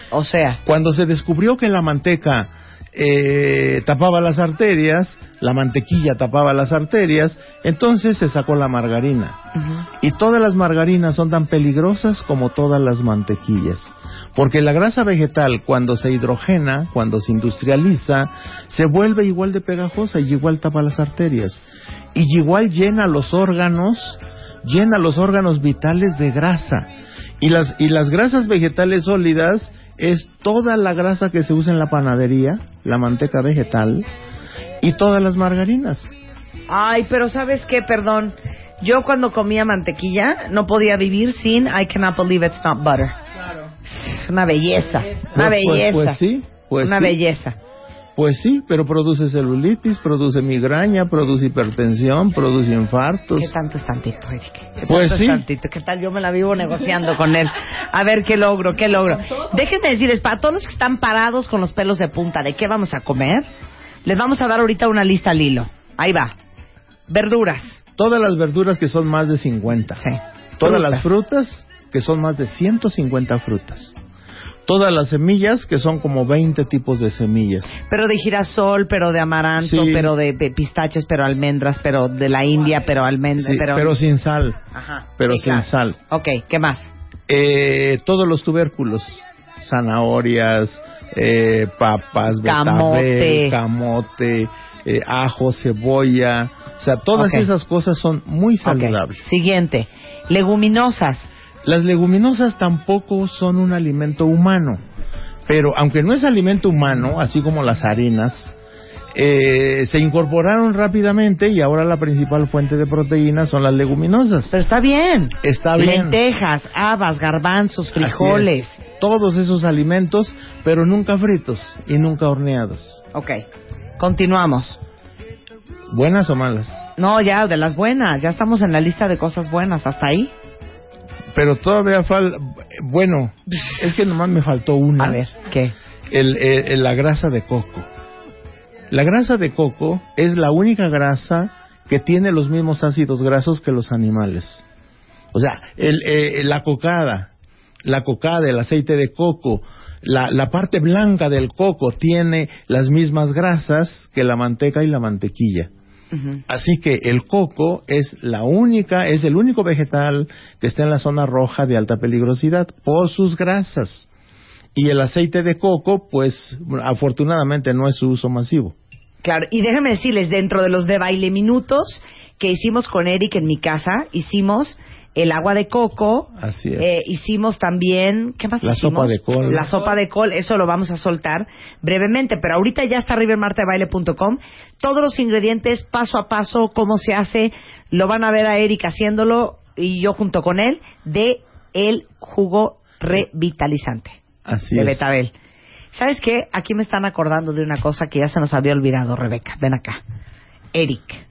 O sea, Cuando se descubrió que la manteca eh, tapaba las arterias, la mantequilla tapaba las arterias, entonces se sacó la margarina. Y todas las margarinas son tan peligrosas como todas las mantequillas. Porque la grasa vegetal, cuando se hidrogena, cuando se industrializa, se vuelve igual de pegajosa y igual tapa las arterias. Y igual llena los órganos llena los órganos vitales de grasa. Y las, y las grasas vegetales sólidas es toda la grasa que se usa en la panadería, la manteca vegetal y todas las margarinas. Ay, pero ¿sabes qué? Perdón. Yo cuando comía mantequilla no podía vivir sin I cannot believe it's not butter. Claro. Una belleza, una Pues- pues- belleza. pues sí, pues una sí. belleza. Pues sí, pero produce celulitis, produce migraña, produce hipertensión, produce infartos. ¿Qué tanto es tantito, Eric? ¿Qué tanto Pues es sí. tantito? ¿Qué tal? Yo me la vivo negociando con él. A ver qué logro, qué logro. Déjenme decirles, para todos los que están parados con los pelos de punta, ¿de qué vamos a comer? Les vamos a dar ahorita una lista al hilo. Ahí va. Verduras. Todas las verduras que son más de 50. Sí. Todas las frutas que son más de 150 frutas. Todas las semillas que son como 20 tipos de semillas. Pero de girasol, pero de amaranto, Sí. pero de, de pistaches, pero almendras, pero de la India, pero almendras, Sí, pero... pero sin sal. Ajá. pero Sí, sin claro. sal. Ok, ¿qué más? Eh, todos los tubérculos, zanahorias, eh, papas, Camote. betabel, camote, eh, ajo, cebolla, o sea, todas esas cosas son muy saludables. Siguiente. Leguminosas. Las leguminosas tampoco son un alimento humano, pero aunque no es alimento humano, así como las harinas, eh, se incorporaron rápidamente y ahora la principal fuente de proteínas son las leguminosas. Pero está bien. Está bien. Lentejas, habas, garbanzos, frijoles. es. Todos esos alimentos, pero nunca fritos y nunca horneados. Ok. Continuamos. ¿Buenas o malas? No, ya, de las buenas. Ya estamos en la lista de cosas buenas. ¿Hasta ahí? Pero todavía falta... Bueno, es que nomás me faltó una. A ver, ¿qué? el- el- la grasa de coco. La grasa de coco es la única grasa que tiene los mismos ácidos grasos que los animales. O sea, el, eh, la cocada, la cocada, el aceite de coco, la, la parte blanca del coco tiene las mismas grasas que la manteca y la mantequilla. Así que el coco es la única, es el único vegetal que está en la zona roja de alta peligrosidad por sus grasas. Y el aceite de coco, pues afortunadamente no es su uso masivo. Claro, y déjenme decirles, dentro de los de baile minutos que hicimos con Eric en mi casa, hicimos el agua de coco, Así es. eh, hicimos también, ¿qué más La hicimos? sopa de col. La sopa de col, eso lo vamos a soltar brevemente, pero ahorita ya está martadebaile.com. Todos los ingredientes, paso a paso, cómo se hace, lo van a ver a Eric haciéndolo y yo junto con él, de el jugo revitalizante Así de es. Betabel. ¿Sabes qué? Aquí me están acordando de una cosa que ya se nos había olvidado, Rebeca. Ven acá. Eric.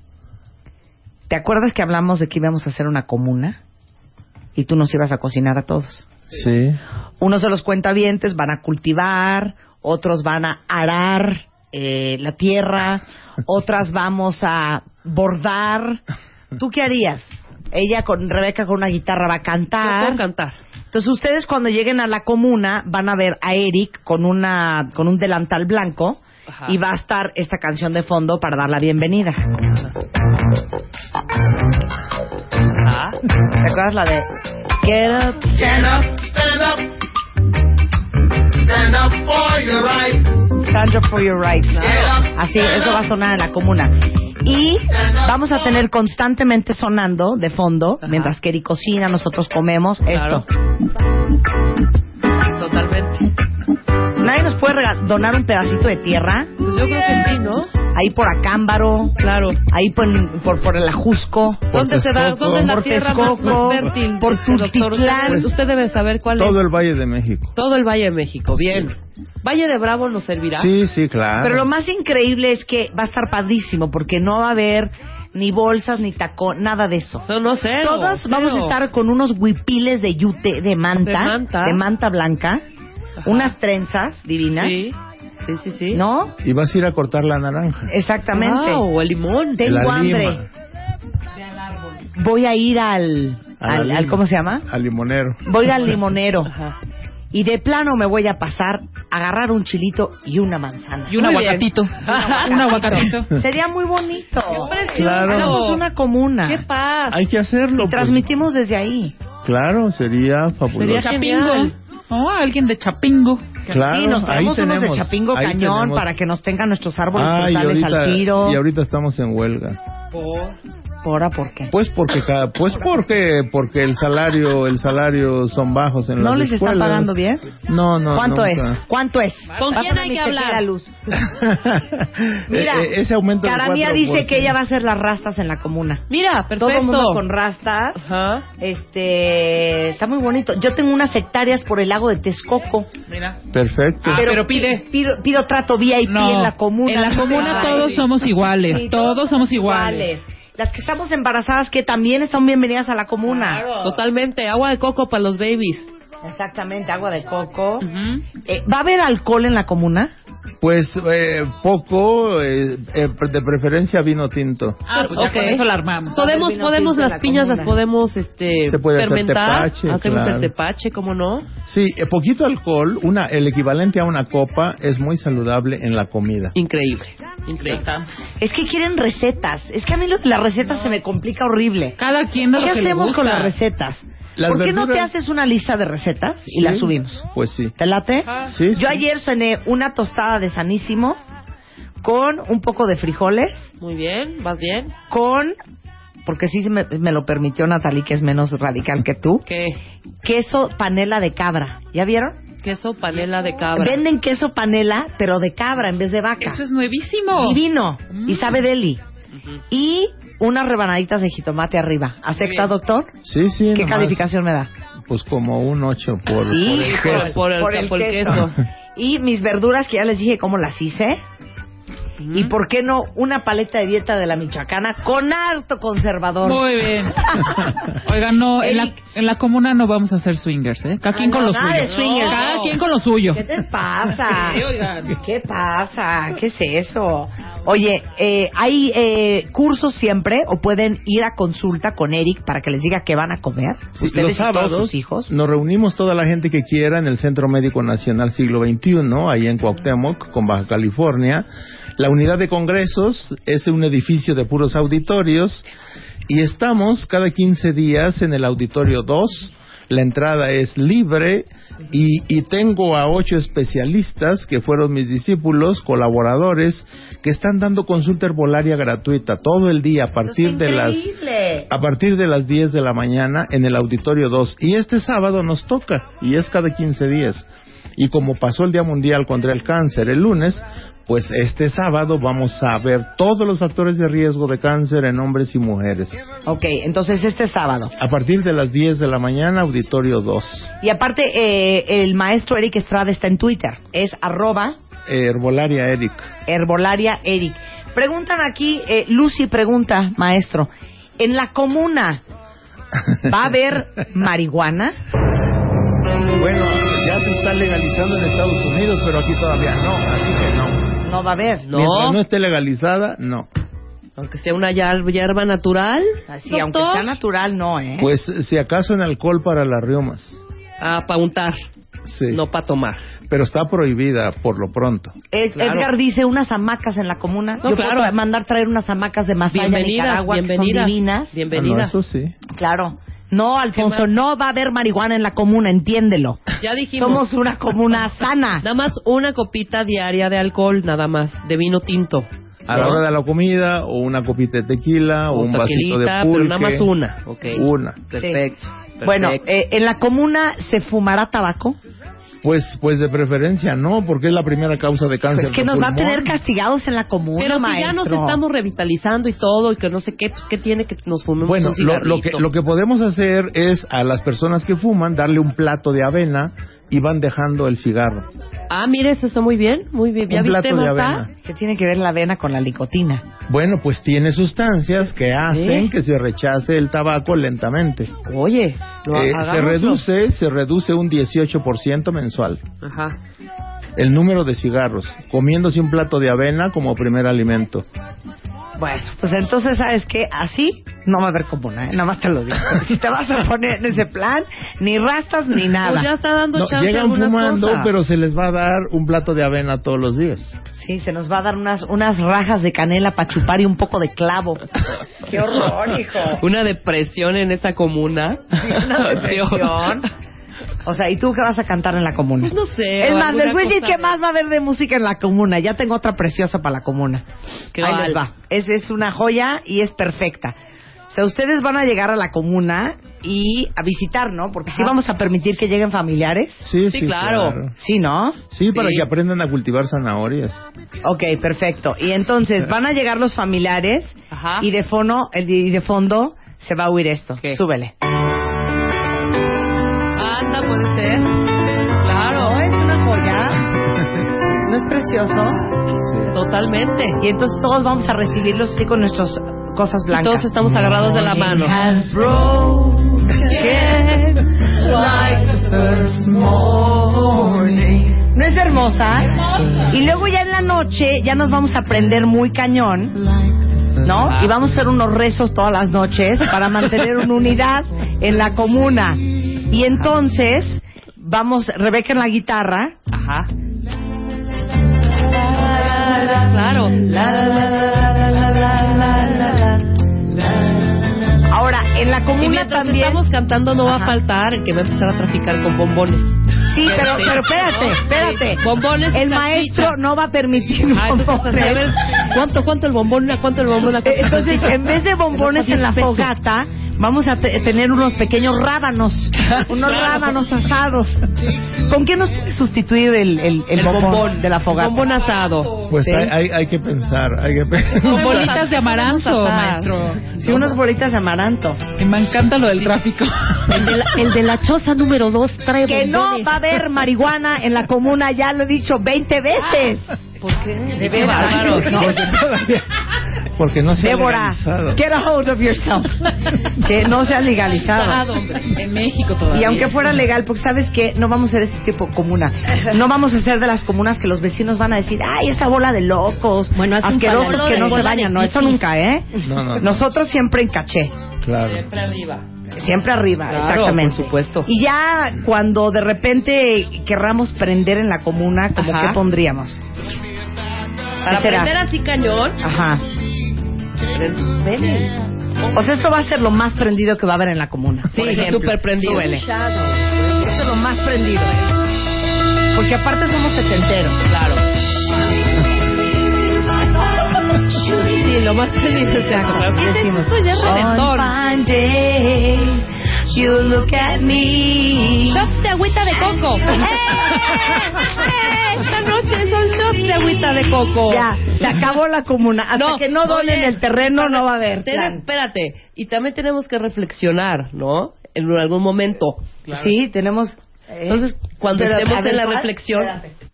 ¿Te acuerdas que hablamos de que íbamos a hacer una comuna? Y tú nos ibas a cocinar a todos. Sí. Unos de los cuentavientes van a cultivar, otros van a arar eh, la tierra, otras vamos a bordar. ¿Tú qué harías? Ella con Rebeca con una guitarra va a Yo cantar. puedo cantar. Entonces ustedes cuando lleguen a la comuna van a ver a Eric con una con un delantal blanco Ajá. y va a estar esta canción de fondo para dar la bienvenida. Ah. ¿Te acuerdas la de Get up, stand up, stand up. Stand up for your right. stand up for your rights? Así, eso va a sonar en la comuna. Y vamos a tener constantemente sonando de fondo, Ajá. mientras que Eric cocina, nosotros comemos Claro. esto. Totalmente. Nadie nos puede donar un pedacito de tierra, Pues yo creo que sí, ¿no? ahí por Acámbaro, Claro. ahí por, por, por el Ajusco. ¿Dónde se da? ¿Dónde es la Por tierra más, más fértil? por este, doctor? Tultitlán. Usted, usted debe saber cuál Todo es. el Valle de México. Todo el Valle de México. Bien. Valle de Bravo nos servirá. Sí, sí, claro. Pero lo más increíble es que va a estar padrísimo porque no va a haber ni bolsas ni tacón, nada de eso. No, no sé. Todos vamos a estar con unos huipiles de yute, de manta, De manta. de manta blanca, Ajá. unas trenzas divinas, Sí. Sí, sí, sí. ¿no? Y vas a ir a cortar la naranja. Exactamente. Wow, el limón. Tengo la hambre. lima. Voy a ir al, A al, al-. ¿cómo se llama? Al limonero. Voy a ir al limonero. Ajá. Y de plano me voy a pasar a agarrar un chilito y una manzana. Y un Muy aguacatito. un aguacatito. Sería muy bonito. Claro. Hagamos una comuna. ¡Qué paz! Hay que hacerlo. Y pues. transmitimos desde ahí. Claro, sería fabuloso. Sería. Genial. Oh, alguien de Chapingo. Claro, sí, nos ahí traemos unos de tenemos, Chapingo ahí Cañón tenemos. para que nos tengan nuestros árboles Ah, frutales ahorita, al tiro. y ahorita estamos en huelga. ¿Ahora por qué? Pues porque pues porque porque el salario el salario son bajos en ¿No las les están pagando bien? No, no. ¿Cuánto es? nunca. ¿Cuánto es? ¿Con quién hay que hablar? tequila, Luz. Mira, Eh, eh, ese aumento del Caramía 4%. dice que ella va a hacer las rastas en la comuna. Mira, perfecto. Todo el mundo con rastas. Ajá. Este, está muy bonito. Yo tengo unas hectáreas por el lago de Texcoco. Mira. Perfecto. Ah, pero pide. Pido, pido trato VIP No, en la comuna. en la comuna todos somos iguales, todos somos iguales. Las que estamos embarazadas que también están bienvenidas a la comuna. Totalmente. Agua de coco para los babies. Exactamente, agua de coco. Eh, ¿Va a haber alcohol en la comuna? Pues eh, poco, eh, eh, de preferencia vino tinto. Ah, pues ya Ok. con eso la armamos. Podemos, podemos las la piñas comuna. las podemos este Se puede hacer fermentar, tepache, hacemos claro. el tepache, ¿cómo no? Sí, eh, poquito alcohol, una el equivalente a una copa es muy saludable en la comida. Increíble, increíble. Es que quieren recetas. Es que a mí lo las recetas se me complica horrible. Cada quien da ¿Qué lo que le hacemos gusta. con las recetas? Las ¿Por qué no te haces una lista de recetas y Sí. las subimos? Pues sí. ¿Te late? Sí, sí. Yo ayer cené una tostada de sanísimo con un poco de frijoles, Muy bien, vas bien. con, porque sí se me, me lo permitió Natalie, que es menos radical que tú, ¿Qué? queso panela de cabra. ¿Ya vieron? Queso panela de cabra. Venden queso panela, pero de cabra en vez de vaca. Eso es nuevísimo. Divino. Mm. Y sabe deli. Ujú. Y unas rebanaditas de jitomate arriba. ¿Acepta, doctor? Sí, sí. ¿Qué nomás, calificación me da? Pues como un 8 por, por el queso. Por el- por el queso. Y mis verduras, que ya les dije cómo las hice. Y por qué no una paleta de dieta de la michoacana con harto conservador. Muy bien. Oigan, no, en la, en la comuna no vamos a hacer swingers, ¿eh? Cada quien con no, lo nada suyo. de swingers. Cada No. quien con lo suyo. ¿Qué te pasa? Sí, oigan. ¿Qué pasa? ¿Qué es eso? Oye, eh, ¿hay eh, cursos siempre o pueden ir a consulta con Eric para que les diga qué van a comer? Sí, Ustedes los y todos sábados sus hijos. nos reunimos toda la gente que quiera en el Centro Médico Nacional Siglo XXI, ahí en Cuauhtémoc, con Baja California. La unidad de congresos es un edificio de puros auditorios y estamos cada 15 días en el auditorio 2. La entrada es libre y, y tengo a ocho especialistas que fueron mis discípulos, colaboradores, que están dando consulta herbolaria gratuita todo el día a partir de las a partir de las 10 de la mañana en el Auditorio 2. Y este sábado nos toca, y es cada 15 días. Y como pasó el Día Mundial contra el Cáncer el lunes, pues este sábado vamos a ver todos los factores de riesgo de cáncer en hombres y mujeres. Ok, entonces este sábado. A partir de las 10 de la mañana, Auditorio 2. Y aparte, eh, el maestro Eric Estrada está en Twitter. Es arroba Herbolaria Eric. herbolaria Eric. Preguntan aquí, eh, Lucy pregunta, maestro, ¿en la comuna va a haber marihuana? Bueno, ya se está legalizando en Estados Unidos, pero aquí todavía no, así que no. No va a haber. No. Mientras no esté legalizada, no. Aunque sea una hier- hierba natural. Así, aunque doctor. sea natural, no, ¿eh? Pues si acaso en alcohol para las riomas. Ah, para untar, Sí. no para tomar. pero está prohibida por lo pronto. Ed- claro. Edgar dice unas hamacas en la comuna. No, Yo claro. puedo mandar traer unas hamacas de Masaya, Bienvenidas, Nicaragua, que bienvenidas. son divinas. Ah, no, Bienvenidas. eso sí. Claro. No, Alfonso, no va a haber marihuana en la comuna, entiéndelo. Ya dijimos. Somos una comuna sana. Nada más una copita diaria de alcohol, nada más, de vino tinto. A la hora de la comida, o una copita de tequila, o O un vasito de tequilita, pulque. pero nada más una. Una. Perfecto. Bueno, perfecto. eh, ¿en la comuna se fumará tabaco? Pues, pues de preferencia no, porque es la primera causa de cáncer Pues que de nos va a pulmón. tener castigados en la comuna, Pero si maestro. ya nos estamos revitalizando y todo, y que no sé qué, pues ¿qué tiene que nos fumemos Bueno, un lo, lo que, lo que podemos hacer es a las personas que fuman darle un plato de avena y van dejando el cigarro. Ah, mire, eso está muy bien, muy bien. ¿Ya Un viste, plato de avena. ¿Qué tiene que ver la avena con la licotina? Bueno, pues tiene sustancias que hacen ¿Sí? que se rechace el tabaco lentamente. Oye, lo Eh, se reduce, se reduce un 18% mensual. Ajá. El número de cigarros, comiéndose un plato de avena como primer alimento. Bueno, pues entonces, ¿sabes qué? Así no va a haber comuna, ¿eh? Nada más te lo digo. Si te vas a poner en ese plan, ni rastas ni nada. Pues ya está dando No, chance llegan fumando, cosas. pero se les va a dar un plato de avena todos los días. Sí, se nos va a dar unas, unas rajas de canela para chupar y un poco de clavo. ¡Qué horror, hijo! Una depresión en esa comuna. Una depresión. O sea, ¿y tú qué vas a cantar en la comuna? Pues no sé. Es más, les voy a decir qué más va a haber de música en la comuna. Ya tengo otra preciosa para la comuna. ¿Qué Ahí les va. Es, es una joya y es perfecta. O sea, ustedes van a llegar a la comuna y a visitar, ¿no? Porque sí vamos a permitir que lleguen familiares. Sí, Sí, sí, claro. Sí, ¿no? Sí, para Sí. que aprendan a cultivar zanahorias. Ok, perfecto. Y entonces van a llegar los familiares Ajá. y de fondo, el- y de fondo se va a oír esto. ¿Qué? Súbele. Anda, puede ser. Claro. ¿No es una joya? ¿No es precioso? Totalmente. Y entonces todos vamos a recibirlos así con nuestras cosas Y blancas. todos estamos agarrados de la mano. ¿No es hermosa? Y luego ya en la noche ya nos vamos a aprender muy cañón, ¿no? Y vamos a hacer unos rezos todas las noches para mantener una unidad en la comuna. Y entonces vamos, Rebeca en la guitarra. Ajá. Claro. Ahora, en la Y comuna mientras también... estamos cantando no va a faltar el que va a empezar a traficar con bombones. Sí, pero, pero espérate, espérate. Sí, bombones y El maestro no va a permitir Ah, bombones. a ver, ¿cuánto, cuánto el bombón? ¿Cuánto el bombón? Entonces, en vez de bombones en la fogata, vamos a te- tener unos pequeños rábanos, unos rábanos asados. ¿Con qué nos puede sustituir el, el, el El bombón, bombón. de la fogata? Bombón asado. Pues Sí. hay, hay, hay que pensar, hay que pensar. Con bolitas de amaranto, maestro. Sí, unas bolitas de amaranto. Y me encanta lo del tráfico. El de la, el de la choza número dos trae Que no va a haber marihuana en la comuna, ya lo he dicho 20 veces. ¿Por qué? De Qué bárbaro. bárbaro. Porque todavía, porque no se ha Débora, legalizado. get a hold of yourself. Que no sea legalizado. En México todavía. Y aunque fuera legal, porque sabes que no vamos a ser este tipo de comuna. No vamos a ser de las comunas que los vecinos van a decir, ay, esa bola de locos, Bueno, asquerosos que no se bañan. No, eso nunca, ¿eh? No, no, no. Nosotros siempre en caché. Claro. Siempre arriba. Siempre arriba, Claro, exactamente. por supuesto. Y ya cuando de repente querramos prender en la comuna, ¿como Ajá. qué pondríamos? Para ¿Qué será? prender así cañón. Ajá. O sea, esto va a ser lo más prendido que va a haber en la comuna. Sí, súper prendido. Súbele. Esto es lo más prendido, ¿eh? Porque aparte somos setenteros. Claro. Sí, lo más prendido es eso. Claro. ¿Qué es Decimos, esto? Ya es you look at me. Shots de agüita de coco. ¡Eh! Esta noche son shots de agüita de coco. Ya, se acabó la comuna. Hasta que no donen el terreno, no va a haber. ten-. Espérate, y también tenemos que reflexionar, ¿no? En algún momento. Sí, tenemos. eh, Entonces, cuando pero, estemos ver, en la reflexión, Espérate.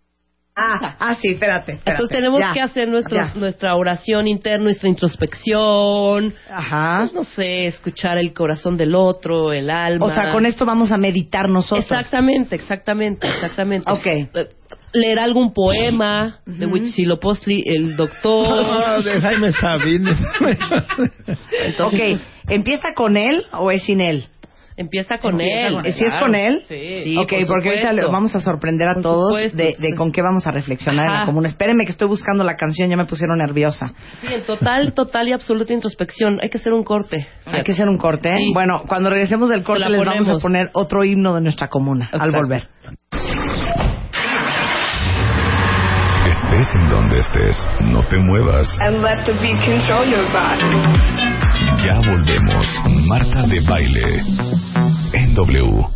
Ah, ah, sí, espérate. espérate. entonces tenemos Ya, que hacer nuestros, nuestra oración interna, nuestra introspección. Ajá. Pues, no sé, escuchar el corazón del otro, el alma. O sea, con esto vamos a meditar nosotros. Exactamente, exactamente, exactamente. Ok. Eh, Leer algún poema de Huitzilopochtli, el doctor. Oh, de Jaime Sabines. Entonces, Ok, pues, ¿empieza con él o es sin él? Empieza con Empieza él. con él. ¿Sí es con él? Sí, sí, ok, por porque ahorita vamos a sorprender a Por todos supuesto, de, de entonces- con qué vamos a reflexionar en la Ajá. comuna. Espérenme que estoy buscando la canción, ya me pusieron nerviosa. Sí, en total, total y absoluta introspección. Hay que hacer un corte. Hay que hacer un corte. ¿eh? Sí. Bueno, cuando regresemos del corte les vamos a poner otro himno de nuestra comuna al Exacto. volver. Estés en donde estés, no te muevas. and let the beat control your body. Ya volvemos. Marta de baile. En W.